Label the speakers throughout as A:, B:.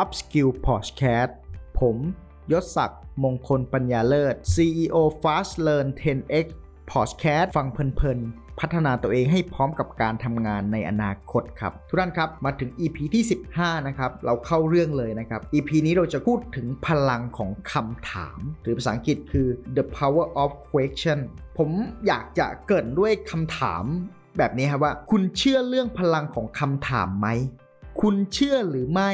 A: Upskill Podcast ผมยศศักดิ์มงคลปัญญาเลิศ CEO Fast Learn 10x Podcast ฟังเพลินๆ พัฒนาตัวเองให้พร้อมกับการทำงานในอนาคตครับ ทุกท่านครับมาถึง EP ที่ 15 นะครับ เราเข้าเรื่องเลยนะครับ EP นี้เราจะพูดถึงพลังของคำถาม หรือภาษาอังกฤษคือ the power of question ผมอยากจะเกรินด้วยคำถามแบบนี้ครับว่า คุณเชื่อเรื่องพลังของคำถามไหม คุณเชื่อหรือไม่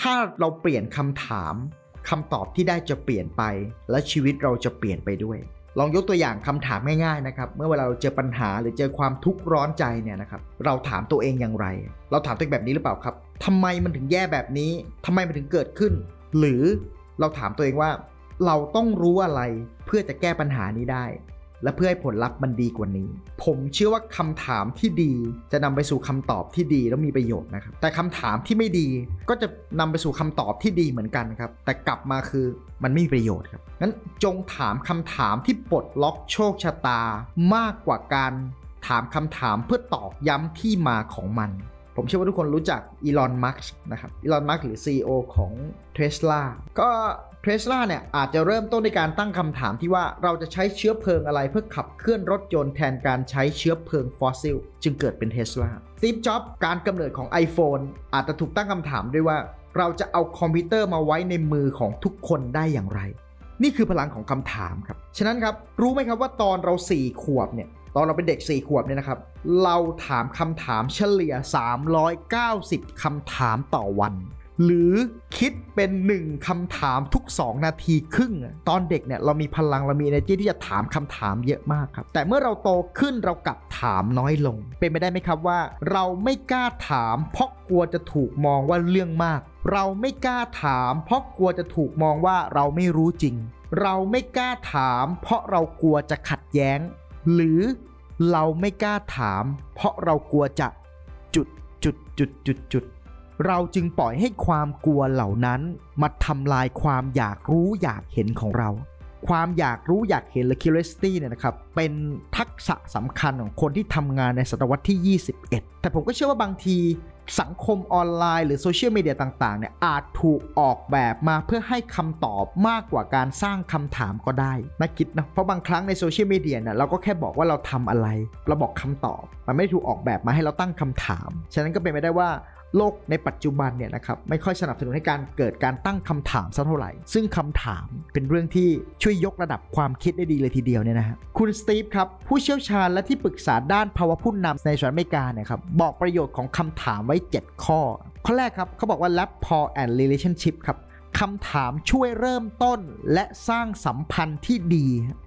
A: ถ้าเราเปลี่ยนคำถามคำตอบที่ได้จะเปลี่ยนไป และชีวิตเราจะเปลี่ยนไปด้วย ลองยกตัวอย่างคำถามง่ายๆนะครับ เมื่อเวลาเราเจอปัญหาหรือเจอความทุกข์ร้อนใจเนี่ยนะครับ เราถามตัวเองอย่างไร เราถามตัวเองแบบนี้หรือเปล่าครับทำไมมันถึงแย่แบบนี้ทำไมมันถึงเกิดขึ้น หรือเราถามตัวเองว่า เราต้องรู้อะไรเพื่อจะแก้ปัญหานี้ได้ และเพื่อให้ผลลัพธ์มันดีกว่านี้ ผมเชื่อว่าคำถามที่ดีจะนำไปสู่คำตอบที่ดีแล้วมีประโยชน์นะครับ แต่คำถามที่ไม่ดีก็จะนำไปสู่คำตอบที่ดีเหมือนกันครับ แต่กลับมาคือมันไม่มีประโยชน์ครับงั้นจงถามคำถามที่ปลดล็อกโชคชะตา มากกว่าการถามคำถามเพื่อตอกย้ำที่มาของมันผมเชื่อว่าทุกคนรู้จักอีลอน มัสก์นะครับ อีลอน มัสก์หรือ CEO ของ Tesla ก็ เทสลาเนี่ยอาจจะเริ่มต้นในการตั้งคำถามที่ว่าเราจะใช้เชื้อเพลิงอะไรเพื่อขับเคลื่อนรถยนต์แทนการใช้เชื้อเพลิงฟอสซิลจึงเกิดเป็นเทสลาสตีฟจ็อบการกำเนิดของ iPhone อาจจะถูกตั้งคำถามด้วยว่า เราจะเอาคอมพิวเตอร์มาไว้ในมือของทุกคนได้อย่างไร นี่คือพลังของคำถามครับ ฉะนั้นครับรู้ไหมครับว่าตอนเรา 4 ขวบเนี่ยตอนเราเป็นเด็ก 4 ขวบเนี่ยนะครับ เราถามคำถามเฉลี่ย 390คำถามต่อวัน หรือคิดเป็น1คำถามทุก 2 นาทีครึ่ง ตอนเด็กเนี่ยเรามีพลังเรามี energy ที่จะถามคำถามเยอะมากครับ แต่เมื่อเราโตขึ้นเรากลับถามน้อยลง เป็นไปได้ไหมครับว่า เราไม่กล้าถาม เพราะกลัวจะถูกมองว่าเรื่องมาก เราไม่กล้าถาม เพราะกลัวจะถูกมองว่าเราไม่รู้จริง เราไม่กล้าถาม เพราะเรากลัวจะขัดแย้ง หรือเราไม่กล้าถาม เพราะเรากลัวจะจุดจุดจุดจุดจุด เราจึงปล่อยให้ความกลัวเหล่านั้น มาทำลายความอยากรู้อยากเห็นของเรา ความอยากรู้อยากเห็นหรือ curiosity เนี่ยนะครับ เป็นทักษะสำคัญของคนที่ทำงานในศตวรรษที่ 21 แต่ผมก็เชื่อว่าบางทีสังคมออนไลน์หรือโซเชียลมีเดียต่างๆเนี่ยอาจถูกออกแบบมาเพื่อให้คำตอบมากกว่าการสร้างคำถามก็ได้น่าคิดนะ เพราะบางครั้งในโซเชียลมีเดียเนี่ยเราก็แค่บอกว่าเราทำอะไร เราบอกคำตอบ มันไม่ถูกออกแบบมาให้เราตั้งคำถาม ฉะนั้นก็เป็นไปได้ว่า โลกในปัจจุบันเนี่ยนะครับไม่ค่อยสนับสนุนให้การเกิดการตั้งคำถามสักเท่าไหร่ ซึ่งคำถามเป็นเรื่องที่ช่วยยกระดับความคิดได้ดีเลยทีเดียวเนี่ยนะฮะคุณสตีฟครับผู้เชี่ยวชาญและที่ปรึกษาด้านภาวะผู้นำในสหรัฐอเมริกาเนี่ยครับบอกประโยชน์ของคำถามไว้ 7 ข้อ ข้อแรกครับเขาบอกว่า rapport and relationship ครับคำถามช่วยเริ่มต้นและสร้างสัมพันธ์ที่ดี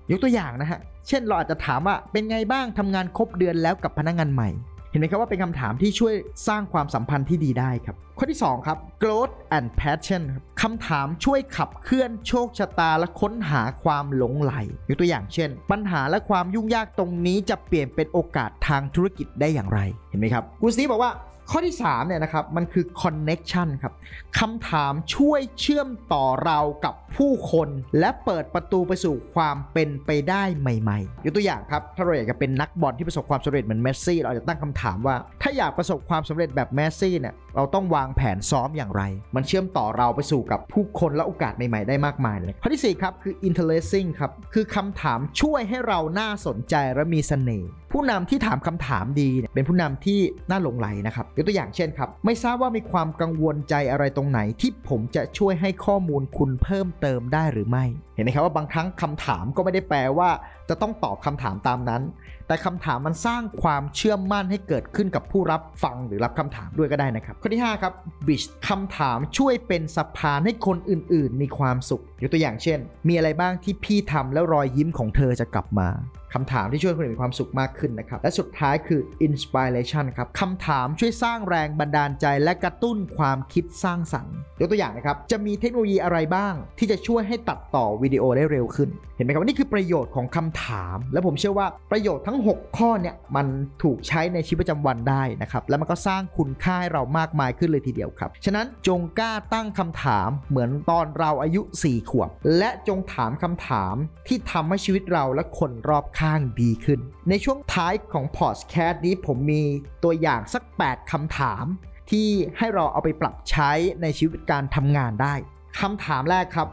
A: ยกตัวอย่างนะฮะ เช่นเราอาจจะถามว่าเป็นไงบ้างทำงานครบเดือนแล้วกับพนักงานใหม่ เห็นไหมครับว่าเป็นคำถามที่ช่วยสร้างความสัมพันธ์ที่ดีได้ครับ ข้อที่2ครับ growth and passion ครับคำถามช่วยขับเคลื่อนโชคชะตาและค้นหาความหลงไหลยกตัวอย่างเช่น ปัญหาและความยุ่งยากตรงนี้จะเปลี่ยนเป็นโอกาสทางธุรกิจได้อย่างไร เห็นไหมครับกูซีบอกว่าข้อที่3เนี่ยนะครับมันคือ connection ครับคำถามช่วยเชื่อมต่อเรากับผู้คน และเปิดประตูไปสู่ความเป็นไปได้ใหม่ๆยกตัวอย่างครับ ถ้าเราอยากจะเป็นนักบอลที่ประสบความสำเร็จเหมือนเมสซี่ เราจะตั้งคำถามว่า ถ้าอยากประสบความสำเร็จแบบเมสซี่เนี่ยเราต้องวางแผนซ้อมอย่างไร มันเชื่อมต่อเราไปสู่กับผู้คนและโอกาสใหม่ ๆ ได้มากมายเลยข้อที่4ครับคือ interesting ครับคือคำถามช่วยให้เราน่าสนใจและมีเสน่ห์ ผู้นำที่ถามคำถามดีเนี่ยเป็นผู้นำที่น่าหลงไหลนะครับยกตัวอย่างเช่นครับ ไม่ทราบว่ามีความกังวลใจอะไรตรงไหน ที่ผมจะช่วยให้ข้อมูลคุณเพิ่มเติมได้หรือไม่ เห็นไหมครับว่าบางครั้งคำถามก็ไม่ได้แปลว่า จะต้องตอบคำถามตามนั้น แต่คำถามมันสร้างความเชื่อมั่นให้เกิดขึ้นกับผู้รับฟังหรือรับคำถามด้วยก็ได้นะครับข้อที่5ครับบิชคำถามช่วยเป็นสะพานให้คนอื่น ๆ มีความสุขยกตัวอย่างเช่น มีอะไรบ้างที่พี่ทำแล้วรอยยิ้มของเธอจะกลับมา คำถามที่ช่วยคนอื่นมีความสุขมากขึ้นนะครับ และสุดท้ายคือ inspiration ครับคำถามช่วยสร้างแรงบันดาลใจและกระตุ้นความคิดสร้างสรรค์ยกตัวอย่างนะครับ จะมีเทคโนโลยีอะไรบ้าง ที่จะช่วยให้ตัดต่อวิดีโอได้เร็วขึ้น เห็นไหมครับว่านี่คือประโยชน์ของคำถาม และผมเชื่อว่าประโยชน์ทั้ง 6 ข้อเนี่ยมันถูกใช้ในชีวิตประจำวันได้นะครับ และมันก็สร้างคุณค่าให้เรามากมายขึ้นเลยทีเดียวครับ ฉะนั้นจงกล้าตั้งคำถามเหมือนตอนเราอายุ 4 ขวบ และจงถามคำถามที่ทำให้ชีวิตเราและคนรอบข้างดีขึ้น ในช่วงท้ายของพอดแคสต์นี้ผมมีตัวอย่างสัก 8คำถาม ที่ให้เราเอาไปปรับใช้ในชีวิตการทำงานได้คำถามแรกครับ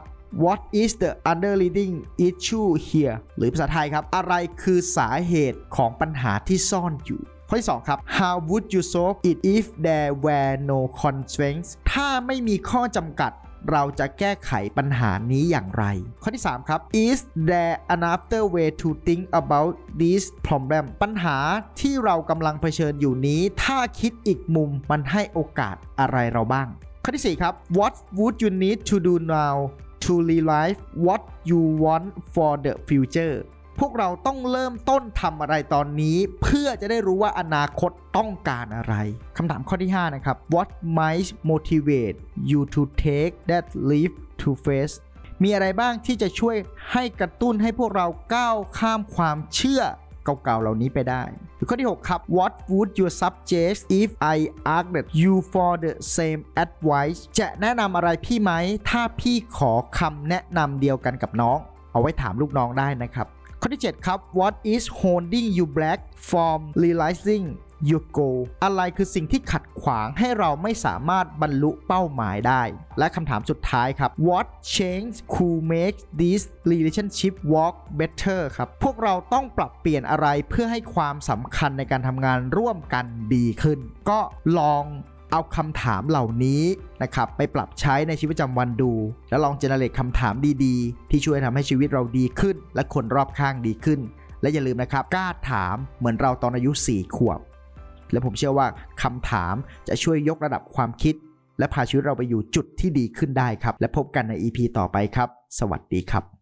A: What is the underlying issue here หรือภาษาไทยครับ อะไรคือสาเหตุของปัญหาที่ซ่อนอยู่ ข้อที่ 2 ครับ How would you solve it if there were no constraints ถ้าไม่มีข้อจำกัด เราจะแก้ไขปัญหานี้อย่างไร ข้อที่ 3 ครับ Is there another way to think about this problem ปัญหาที่เรากำลังเผชิญอยู่นี้ ถ้าคิดอีกมุมมันให้โอกาสอะไรเราบ้าง ข้อที่ 4 ครับ What would you need to do now to realize what you want for the future พวกเราต้องเริ่มต้นทำอะไรตอนนี้ เพื่อจะได้รู้ว่าอนาคตต้องการอะไรคำถามข้อที่ 5 นะครับ What might motivate you to take that leap to face มีอะไรบ้างที่จะช่วยให้กระตุ้นให้พวกเราก้าวข้ามความเชื่อเก่าๆ เหล่านี้ไปได้หรือข้อที่ 6 ครับ What would you suggest if I asked you for the same advice จะแนะนำอะไรพี่ไหม ถ้าพี่ขอคำแนะนำเดียวกันกับน้อง เอาไว้ถามลูกน้องได้นะครับ ข้อที่ 7 ครับ What is holding you back from realizing your goal อะไรคือสิ่งที่ขัดขวางให้เราไม่สามารถบรรลุเป้าหมายได้ และคำถามสุดท้ายครับ What change could make this relationship work better ครับ พวกเราต้องปรับเปลี่ยนอะไรเพื่อให้ความสำคัญในการทำงานร่วมกันดีขึ้น ก็ลอง เอาคำถามเหล่านี้นะครับไปปรับใช้ในชีวิตประจำวันดู แล้วลองเจเนเรตคำถามดีๆ ที่ช่วยทำให้ชีวิตเราดีขึ้น และคนรอบข้างดีขึ้น และอย่าลืมนะครับกล้าถามเหมือนเราตอนอายุ 4 ขวบ และผมเชื่อว่าคำถามจะช่วยยกระดับความคิด และพาชีวิตเราไปอยู่จุดที่ดีขึ้นได้ครับ และพบกันใน EP ต่อไปครับ สวัสดีครับ